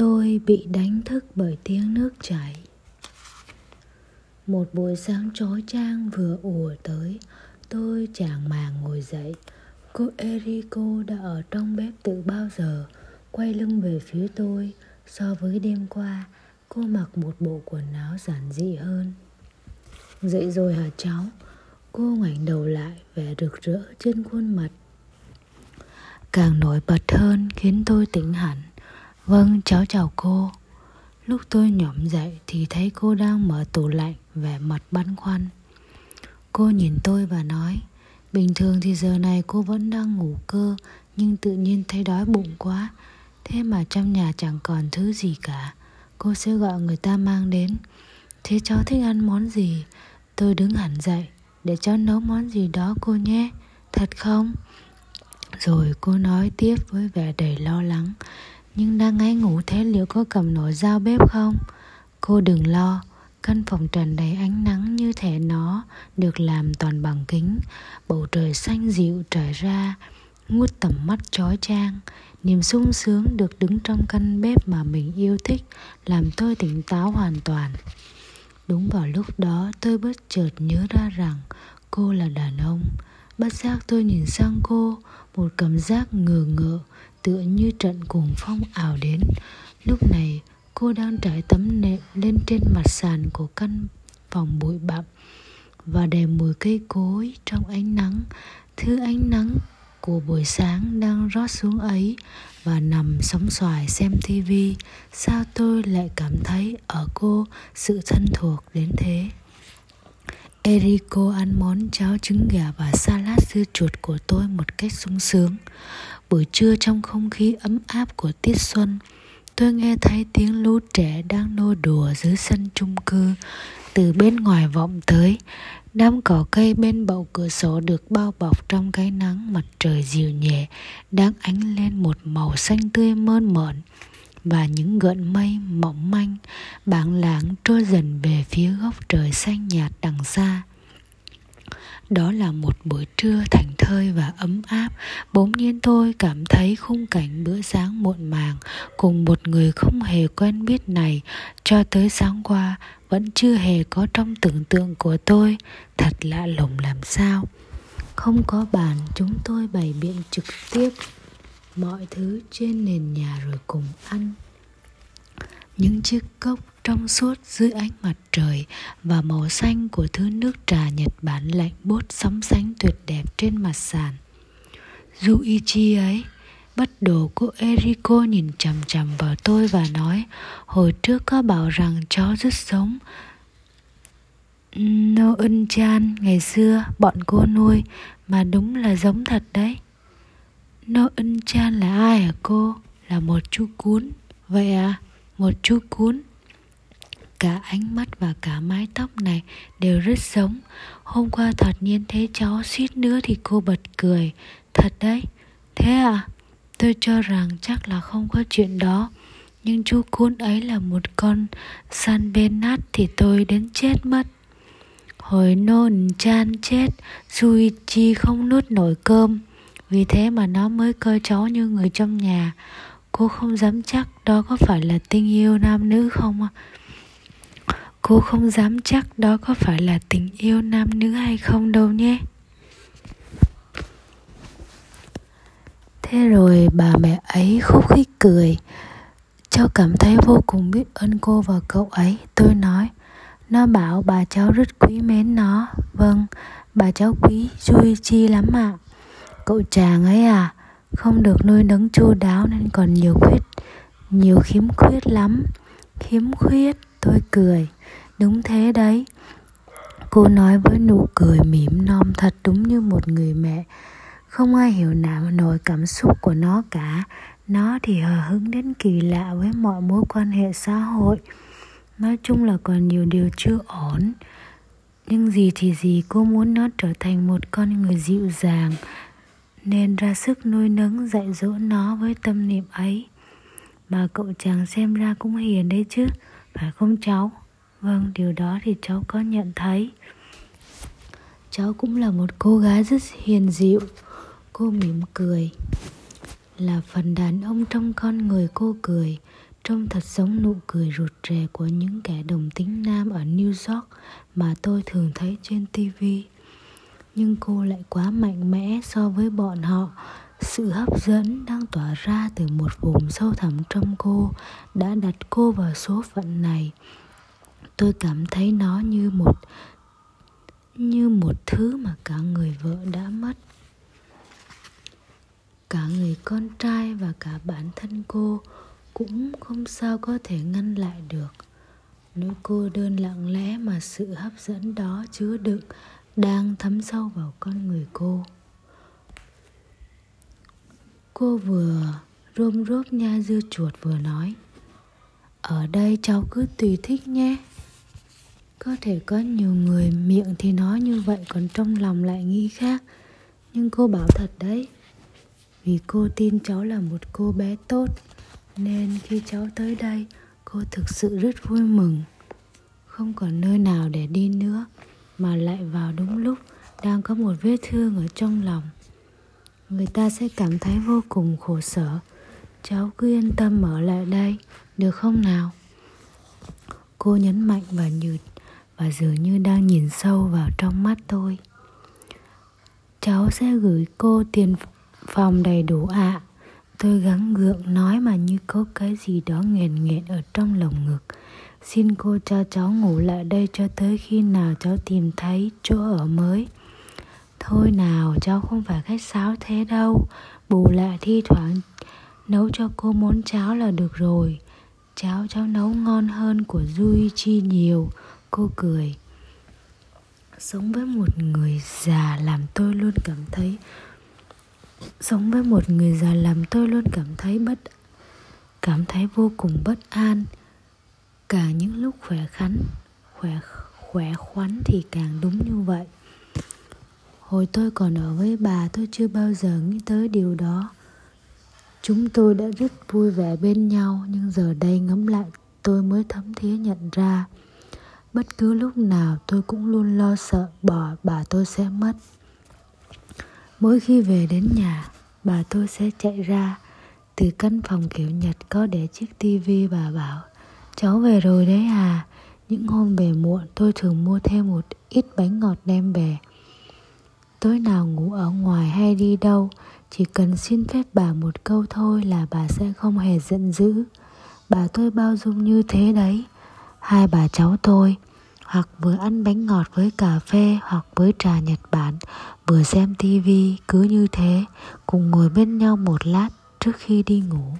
Tôi bị đánh thức bởi tiếng nước chảy. Một buổi sáng chói chang vừa ùa tới, Tôi chàng màng ngồi dậy. Cô Eriko đã ở trong bếp từ bao giờ? Quay lưng về phía tôi. So với đêm qua, Cô mặc một bộ quần áo giản dị hơn. Dậy rồi hả cháu? Cô ngoảnh đầu lại, Vẻ rực rỡ trên khuôn mặt. Càng nổi bật hơn Khiến tôi tỉnh hẳn. Vâng cháu chào cô. Lúc tôi nhổm dậy Thì thấy cô đang mở tủ lạnh, Vẻ mặt băn khoăn. Cô nhìn tôi và nói, Bình thường thì giờ này cô vẫn đang ngủ cơ, Nhưng tự nhiên thấy đói bụng quá. Thế mà trong nhà chẳng còn thứ gì cả. Cô sẽ gọi người ta mang đến. Thế cháu thích ăn món gì? Tôi đứng hẳn dậy, Để cháu nấu món gì đó cô nhé. Thật không? Rồi cô nói tiếp với vẻ đầy lo lắng. Nhưng đang ngáy ngủ thế liệu có cầm nổi dao bếp không? Cô đừng lo, Căn phòng trần đầy ánh nắng như thể nó được làm toàn bằng kính. Bầu trời xanh dịu trải ra, Ngút tầm mắt chói chang. Niềm sung sướng được đứng trong căn bếp mà mình yêu thích, Làm tôi tỉnh táo hoàn toàn. Đúng vào lúc đó, tôi bất chợt nhớ ra rằng cô là đàn ông. Bất giác tôi nhìn sang cô, Một cảm giác ngờ ngợ Tựa như trận cuồng phong ảo đến. Lúc này, cô đang trải tấm nệm lên trên mặt sàn của căn phòng bụi bặm Và đè mùi cây cối trong ánh nắng. Thứ ánh nắng của buổi sáng đang rót xuống ấy và nằm sóng xoài xem tivi sao tôi lại cảm thấy ở cô sự thân thuộc đến thế? Eriko ăn món cháo trứng gà và salad dưa chuột của tôi một cách sung sướng buổi trưa trong không khí ấm áp của tiết xuân, tôi nghe thấy tiếng lũ trẻ đang nô đùa dưới sân chung cư. Từ bên ngoài vọng tới, Đám cỏ cây bên bậu cửa sổ được bao bọc trong cái nắng mặt trời dịu nhẹ, đang ánh lên một màu xanh tươi mơn mởn. Và những gợn mây mỏng manh, bảng lãng trôi dần về phía góc trời xanh nhạt đằng xa. Đó là một buổi trưa thành thơi và ấm áp. Bỗng nhiên tôi cảm thấy khung cảnh bữa sáng muộn màng cùng một người không hề quen biết này cho tới sáng qua vẫn chưa hề có trong tưởng tượng của tôi. Thật lạ lùng làm sao? Không có bàn, chúng tôi bày biện trực tiếp mọi thứ trên nền nhà rồi cùng ăn. Những chiếc cốc trong suốt dưới ánh mặt trời và màu xanh của thứ nước trà Nhật Bản lạnh bốt sóng sánh tuyệt đẹp trên mặt sàn. Yuichi ấy, bất đồ cô Eriko nhìn chằm chằm vào tôi và nói Hồi trước có bảo rằng chó rất giống No ân chan ngày xưa bọn cô nuôi Mà đúng là giống thật đấy No ân chan là ai hả cô? Là một chú cún Vậy à? Một chú cún Cả ánh mắt và cả mái tóc này đều rất giống. Hôm qua thật nhiên thấy cháu suýt nữa thì cô bật cười. Thật đấy. Thế à? Tôi cho rằng chắc là không có chuyện đó. Nhưng chú cún ấy là một con San bên nát thì tôi đến chết mất. Hồi nôn chan chết Suichi không nuốt nổi cơm. Vì thế mà nó mới coi cháu như người trong nhà. Cô không dám chắc đó có phải là tình yêu nam nữ không Cô không dám chắc đó có phải là tình yêu nam nữ hay không đâu nhé. Thế rồi bà mẹ ấy khúc khích cười Cháu cảm thấy vô cùng biết ơn cô và cậu ấy. Tôi nói Nó bảo bà cháu rất quý mến nó. Vâng, bà cháu quý Yuichi lắm ạ. À. Cậu chàng ấy à Không được nuôi nấng chu đáo nên còn nhiều khuyết Nhiều khiếm khuyết lắm. Khiếm khuyết? Tôi cười. Đúng thế đấy. Cô nói với nụ cười mỉm non thật đúng như một người mẹ. Không ai hiểu nào nổi cảm xúc của nó cả. Nó thì hờ hững đến kỳ lạ với mọi mối quan hệ xã hội. Nói chung là còn nhiều điều chưa ổn. Nhưng gì thì gì cô muốn nó trở thành một con người dịu dàng, nên ra sức nuôi nấng, dạy dỗ nó với tâm niệm ấy. Mà cậu chàng xem ra cũng hiền đấy chứ phải không cháu vâng điều đó thì cháu có nhận thấy cháu cũng là một cô gái rất hiền dịu Cô mỉm cười, Là phần đàn ông trong con người cô cười, Trông thật giống nụ cười rụt rè của những kẻ đồng tính nam ở New York mà tôi thường thấy trên TV. Nhưng cô lại quá mạnh mẽ so với bọn họ. Sự hấp dẫn đang tỏa ra từ một vùng sâu thẳm trong cô đã đặt cô vào số phận này. Tôi cảm thấy nó như một như một thứ mà cả người vợ đã mất. Cả người con trai và cả bản thân cô cũng không sao có thể ngăn lại được. Nỗi cô đơn lặng lẽ mà sự hấp dẫn đó chứa đựng đang thấm sâu vào con người cô cô vừa rôm rốp nha dưa chuột vừa nói, ở đây cháu cứ tùy thích nhé. Có thể có nhiều người miệng thì nói như vậy còn trong lòng lại nghĩ khác. Nhưng cô bảo thật đấy, vì cô tin cháu là một cô bé tốt, nên khi cháu tới đây, cô thực sự rất vui mừng. Không còn nơi nào để đi nữa, mà lại vào đúng lúc đang có một vết thương ở trong lòng người ta sẽ cảm thấy vô cùng khổ sở. Cháu cứ yên tâm ở lại đây, được không nào? Cô nhấn mạnh và nhựt và dường như đang nhìn sâu vào trong mắt tôi. Cháu sẽ gửi cô tiền phòng đầy đủ ạ. À. tôi gắng gượng nói mà như có cái gì đó nghẹn nghẹn ở trong lồng ngực. Xin cô cho cháu ngủ lại đây cho tới khi nào cháu tìm thấy chỗ ở mới thôi nào, cháu không phải khách sáo thế đâu. Bù lại thi thoảng nấu cho cô món cháo là được rồi. Cháo cháu nấu ngon hơn của duy chi nhiều. Cô cười. Sống với một người già làm tôi luôn cảm thấy sống với một người già làm tôi luôn cảm thấy bất cảm thấy vô cùng bất an. Cả những lúc khỏe khắn khỏe khỏe khoắn thì càng đúng như vậy hồi tôi còn ở với bà, tôi chưa bao giờ nghĩ tới điều đó. Chúng tôi đã rất vui vẻ bên nhau, nhưng giờ đây ngẫm lại, tôi mới thấm thía nhận ra. Bất cứ lúc nào, tôi cũng luôn lo sợ bỏ bà tôi sẽ mất. Mỗi khi về đến nhà, bà tôi sẽ chạy ra từ căn phòng kiểu nhật có để chiếc tivi bà bảo, cháu về rồi đấy à. Những hôm về muộn, tôi thường mua thêm một ít bánh ngọt đem về tối nào ngủ ở ngoài hay đi đâu chỉ cần xin phép bà một câu thôi là bà sẽ không hề giận dữ bà tôi bao dung như thế đấy hai bà cháu tôi hoặc vừa ăn bánh ngọt với cà phê hoặc với trà Nhật Bản, vừa xem tivi cứ như thế, cùng ngồi bên nhau một lát trước khi đi ngủ.